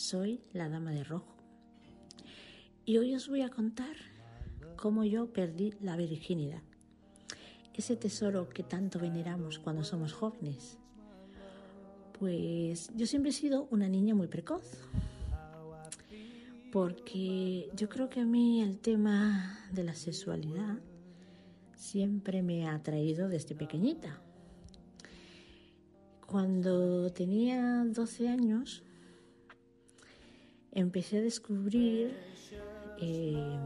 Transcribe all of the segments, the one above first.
Soy la Dama de Rojo. Y hoy os voy a contar cómo yo perdí la virginidad. Ese tesoro que tanto veneramos cuando somos jóvenes. Pues yo siempre he sido una niña muy precoz. Porque yo creo que a mí el tema de la sexualidad siempre me ha atraído desde pequeñita. Cuando tenía 12 años, empecé a descubrir eh,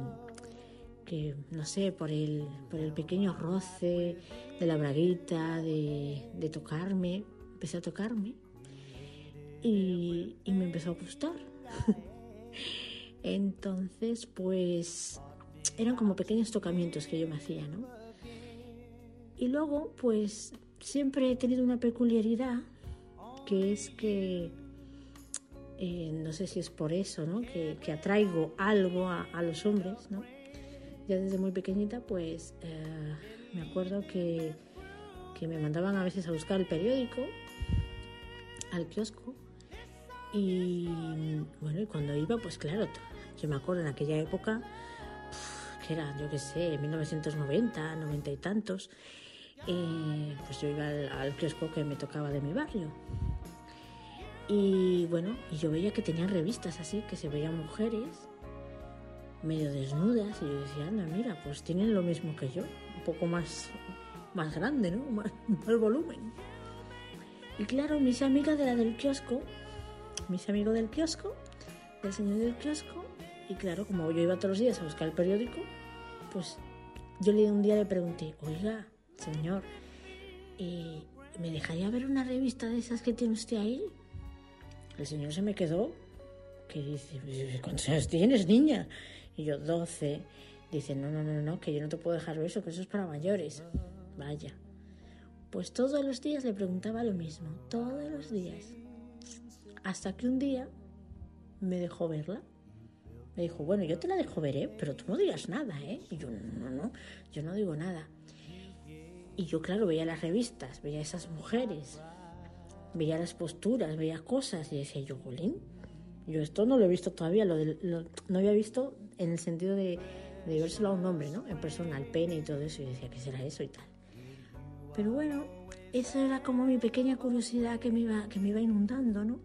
que, no sé, por el, por el pequeño roce de la braguita, de, de tocarme, empecé a tocarme y, y me empezó a gustar. Entonces, pues eran como pequeños tocamientos que yo me hacía, ¿no? Y luego, pues siempre he tenido una peculiaridad, que es que, eh, no sé si es por eso, ¿no? Que, atraigo algo a, los hombres, ¿no? Ya desde muy pequeñita, pues eh, me acuerdo que, que me mandaban a veces a buscar el periódico al kiosco y bueno, y cuando iba, pues claro, yo me acuerdo en aquella época, que era, yo qué sé, 1990, 90 y tantos, eh, pues yo iba al, al, kiosco que me tocaba de mi barrio. Y bueno, y yo veía que tenían revistas así, que se veían mujeres medio desnudas, y yo decía, anda, mira, pues tienen lo mismo que yo, un poco más, más grande, ¿no? Más, más volumen. Y claro, mis amigas de la del kiosco, mis amigos del kiosco, del señor del kiosco, y claro, como yo iba todos los días a buscar el periódico, pues yo un día le pregunté, oiga, señor, eh, ¿me dejaría ver una revista de esas que tiene usted ahí? El señor se me quedó, que dice, ¿cuántos años tienes, niña? Y yo, 12. Dice, no, no, no, no, que yo no te puedo dejar eso, que eso es para mayores. Vaya. Pues todos los días le preguntaba lo mismo, todos los días. Hasta que un día me dejó verla. Me dijo, bueno, yo te la dejo ver, ¿eh? pero tú no digas nada, ¿eh? Y yo, no, no, no, yo no digo nada. Y yo, claro, veía las revistas, veía esas mujeres, veía las posturas, veía cosas y decía yo, Bolín, yo esto no lo he visto todavía, lo, de, lo no había visto en el sentido de, de vérselo a un hombre, ¿no? En persona, al pene y todo eso, y decía, ¿qué será eso y tal? Pero bueno, esa era como mi pequeña curiosidad que me iba, que me iba inundando, ¿no?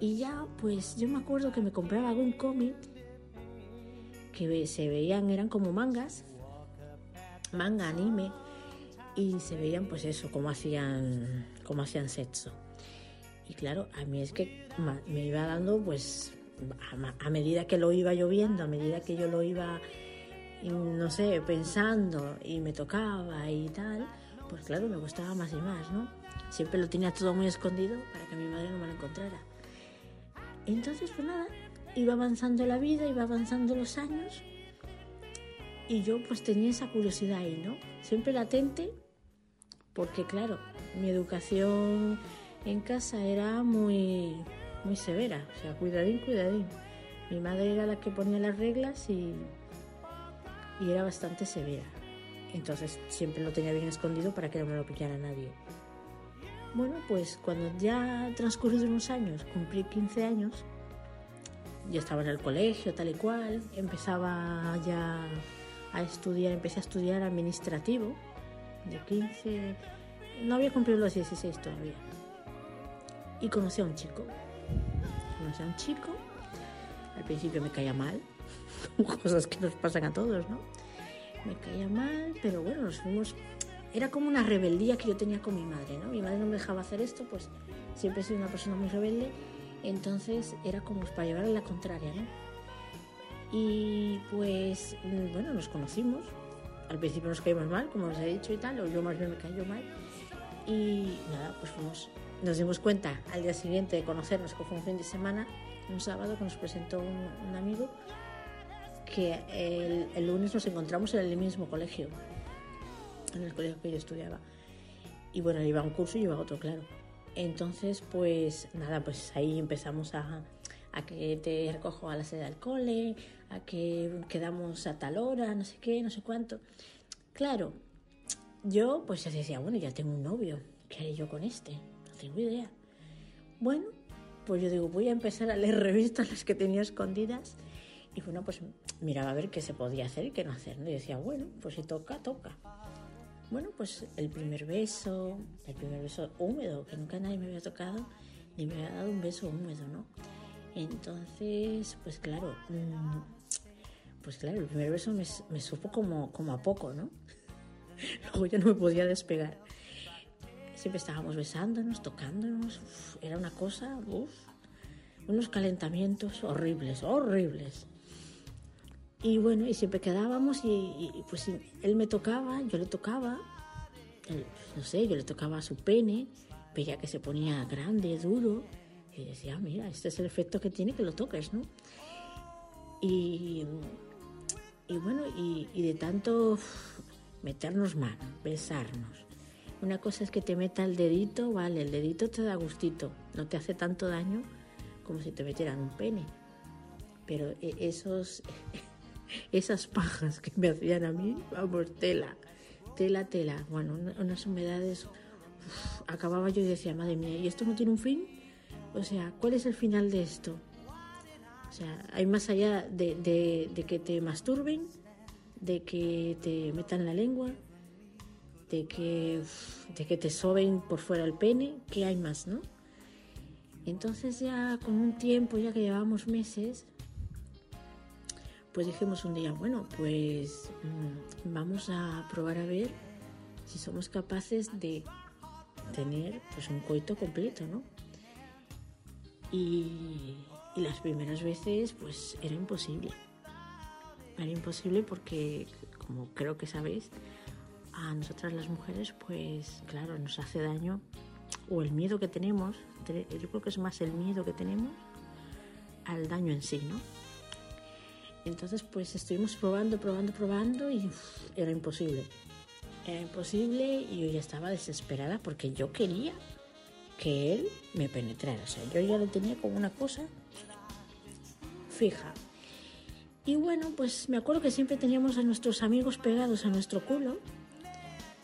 Y ya, pues yo me acuerdo que me compraba algún cómic que se veían, eran como mangas, manga, anime, y se veían pues eso, cómo hacían, cómo hacían sexo. Y claro, a mí es que me iba dando pues a, a medida que lo iba yo viendo, a medida que yo lo iba, no sé, pensando y me tocaba y tal, pues claro, me gustaba más y más, ¿no? Siempre lo tenía todo muy escondido para que mi madre no me lo encontrara. Entonces, pues nada, iba avanzando la vida, iba avanzando los años y yo pues tenía esa curiosidad ahí, ¿no? Siempre latente, porque claro, mi educación en casa era muy, muy severa, o sea, cuidadín, cuidadín. Mi madre era la que ponía las reglas y, y era bastante severa. Entonces siempre lo tenía bien escondido para que no me lo pillara nadie. Bueno, pues cuando ya transcurrido unos años, cumplí 15 años, yo estaba en el colegio, tal y cual, empezaba ya a estudiar, empecé a estudiar administrativo, de 15, no había cumplido los 16 todavía. Y conocí a un chico, conocí a un chico, al principio me caía mal, cosas que nos pasan a todos, ¿no? Me caía mal, pero bueno, nos fuimos era como una rebeldía que yo tenía con mi madre, ¿no? Mi madre no me dejaba hacer esto, pues siempre he sido una persona muy rebelde, entonces era como para llevarle la contraria, ¿no? Y pues, bueno, nos conocimos, al principio nos caímos mal, como os he dicho y tal, o yo más bien me cayó mal. Y nada, pues fuimos, nos dimos cuenta al día siguiente de conocernos, que fue un fin de semana, un sábado que nos presentó un, un amigo, que el, el lunes nos encontramos en el mismo colegio, en el colegio que yo estudiaba. Y bueno, él iba a un curso y yo iba a otro, claro. Entonces, pues nada, pues ahí empezamos a, a que te recojo a la sede del cole, a que quedamos a tal hora, no sé qué, no sé cuánto. Claro, yo pues decía, bueno, ya tengo un novio, ¿qué haré yo con este? No tengo idea. Bueno, pues yo digo, voy a empezar a leer revistas las que tenía escondidas y bueno, pues miraba a ver qué se podía hacer y qué no hacer. ¿no? Y decía, bueno, pues si toca, toca. Bueno, pues el primer beso, el primer beso húmedo, que nunca nadie me había tocado ni me había dado un beso húmedo, ¿no? Entonces, pues claro, mm, pues claro, el primer beso me, supo como, como a poco, ¿no? Luego ya no me podía despegar. Siempre estábamos besándonos, tocándonos, era una cosa, uf, unos calentamientos horribles, horribles. Y bueno, y siempre quedábamos y, pues él me tocaba, yo le tocaba, no sé, yo le tocaba su pene, veía que se ponía grande, duro, y decía, mira, este es el efecto que tiene que lo toques, ¿no? Y, y bueno, y, de tanto meternos mano, besarnos. Una cosa es que te meta el dedito, vale, el dedito te da gustito, no te hace tanto daño como si te metieran un pene. Pero e, esos, esas pajas que me hacían a mí, vamos, tela, tela, tela. Bueno, unas humedades, acababa yo y decía, madre mía, ¿y esto no tiene un fin? O sea, ¿cuál es el final de esto? O sea, hay más allá de, que te masturben, de que te metan la lengua, de que, de que te soben por fuera el pene, ¿qué hay más, no? Entonces ya con un tiempo, ya que llevábamos meses, pues dijimos un día, bueno, pues mmm, vamos a probar a ver si somos capaces de tener pues un coito completo, ¿no? Y, y las primeras veces pues era imposible. Era imposible porque, como creo que sabéis, a nosotras las mujeres pues claro, nos hace daño o el miedo que tenemos, yo creo que es más el miedo que tenemos al daño en sí, ¿no? Entonces pues estuvimos probando, probando, probando y era imposible. Era imposible y yo ya estaba desesperada porque yo quería que él me penetrara. O sea, yo ya lo tenía como una cosa fija. Y bueno, pues me acuerdo que siempre teníamos a nuestros amigos pegados a nuestro culo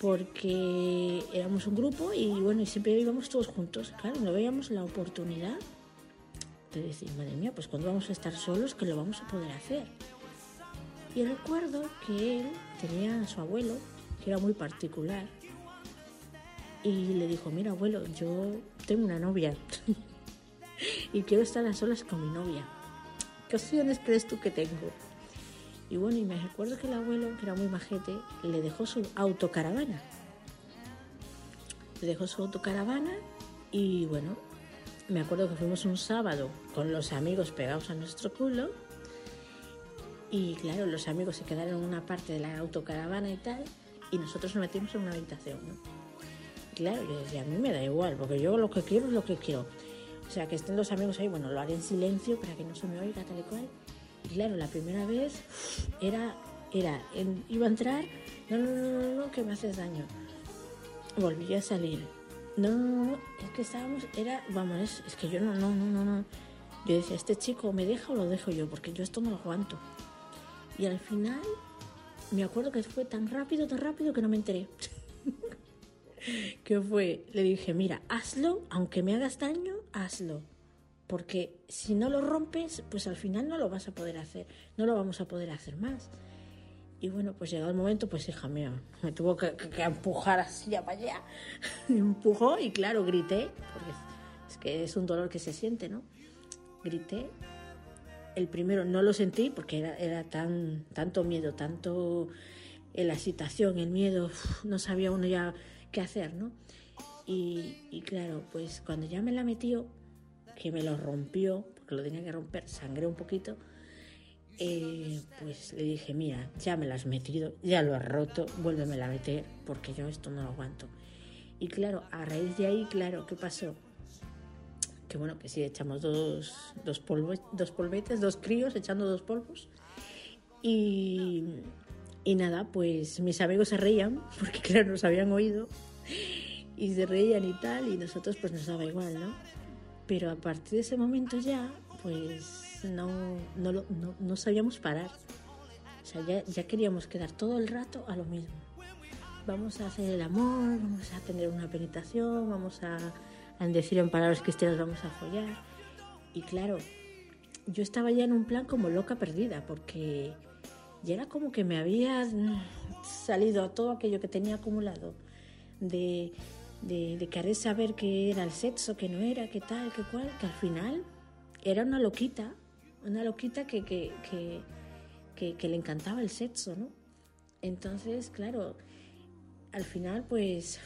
porque éramos un grupo y bueno, y siempre íbamos todos juntos. Claro, no veíamos la oportunidad de decir, madre mía, pues cuando vamos a estar solos, que lo vamos a poder hacer. Y recuerdo que él tenía a su abuelo, que era muy particular, y le dijo, mira abuelo, yo tengo una novia y quiero estar a solas con mi novia. ¿Qué opciones crees tú que tengo? Y bueno, y me recuerdo que el abuelo, que era muy majete, le dejó su autocaravana. Le dejó su autocaravana y bueno, me acuerdo que fuimos un sábado con los amigos pegados a nuestro culo. Y claro, los amigos se quedaron en una parte de la autocaravana y tal, y nosotros nos metimos en una habitación. Claro, yo decía, a mí me da igual, porque yo lo que quiero es lo que quiero. O sea, que estén los amigos ahí, bueno, lo haré en silencio para que no se me oiga tal y cual. Y claro, la primera vez era, era, en, iba a entrar, no, no, no, no, no, que me haces daño. Volví a salir. No, no, no, es que estábamos, era, vamos, es, es que yo no, no, no, no, no. Yo decía, este chico me deja o lo dejo yo, porque yo esto no lo aguanto. Y al final, me acuerdo que fue tan rápido, tan rápido que no me enteré. que fue, le dije, mira, hazlo, aunque me hagas daño, hazlo. Porque si no lo rompes, pues al final no lo vas a poder hacer, no lo vamos a poder hacer más. Y bueno, pues llegado el momento, pues hija mía, me tuvo que, empujar así para allá. me empujó y claro, grité, porque es que es un dolor que se siente, ¿no? Grité. El primero no lo sentí porque era, era tan, tanto miedo, tanto en la excitación, el miedo, no sabía uno ya qué hacer, ¿no? Y, y, claro, pues cuando ya me la metió, que me lo rompió, porque lo tenía que romper, sangré un poquito, eh, pues le dije, mira, ya me la has metido, ya lo has roto, vuélvemela a meter, porque yo esto no lo aguanto. Y claro, a raíz de ahí, claro, ¿qué pasó? Que bueno, que sí, echamos dos, dos, polvo, dos polvetes, dos críos echando dos polvos. Y, y nada, pues mis amigos se reían, porque claro, nos habían oído, y se reían y tal, y nosotros pues nos daba igual, ¿no? Pero a partir de ese momento ya, pues no, no, no, no sabíamos parar. O sea, ya, ya queríamos quedar todo el rato a lo mismo. Vamos a hacer el amor, vamos a tener una penetración, vamos a, a decir en palabras cristianas, vamos a follar. Y claro, yo estaba ya en un plan como loca perdida, porque ya era como que me había salido todo aquello que tenía acumulado de, de, de querer saber qué era el sexo, qué no era, qué tal, qué cual, que al final era una loquita, una loquita que, que, que, que, que le encantaba el sexo, ¿no? Entonces, claro, al final pues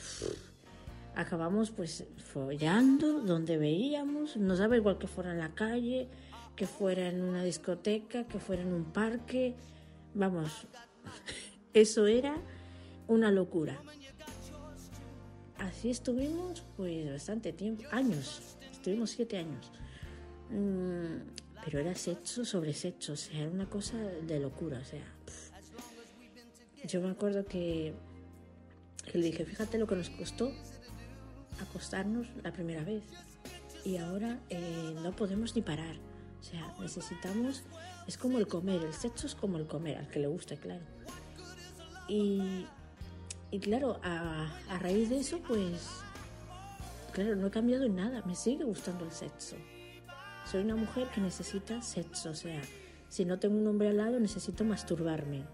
acabamos pues follando donde veíamos, nos daba igual que fuera en la calle, que fuera en una discoteca, que fuera en un parque, vamos, eso era una locura. Así estuvimos pues bastante tiempo, años, estuvimos siete años. Mm, pero era sexo sobre sexo, o sea, era una cosa de locura, o sea. pff. Yo me acuerdo que, que le dije, fíjate lo que nos costó acostarnos la primera vez. Y ahora eh, no podemos ni parar. O sea, necesitamos, es como el comer, el sexo es como el comer, al que le gusta, claro. Y, y claro, a, a raíz de eso, pues, claro, no he cambiado en nada, me sigue gustando el sexo. Soy una mujer que necesita sexo, o sea, si no tengo un hombre al lado necesito masturbarme.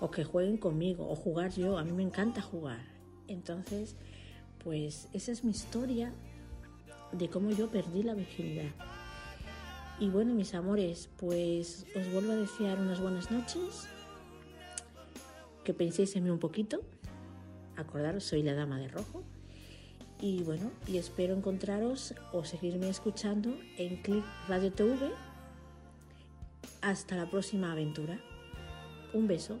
O que jueguen conmigo, o jugar yo, a mí me encanta jugar. Entonces, pues esa es mi historia de cómo yo perdí la virginidad. Y bueno, mis amores, pues os vuelvo a desear unas buenas noches, que penséis en mí un poquito, acordaros, soy la dama de rojo. Y bueno, y espero encontraros o seguirme escuchando en Click Radio TV. Hasta la próxima aventura. Un beso.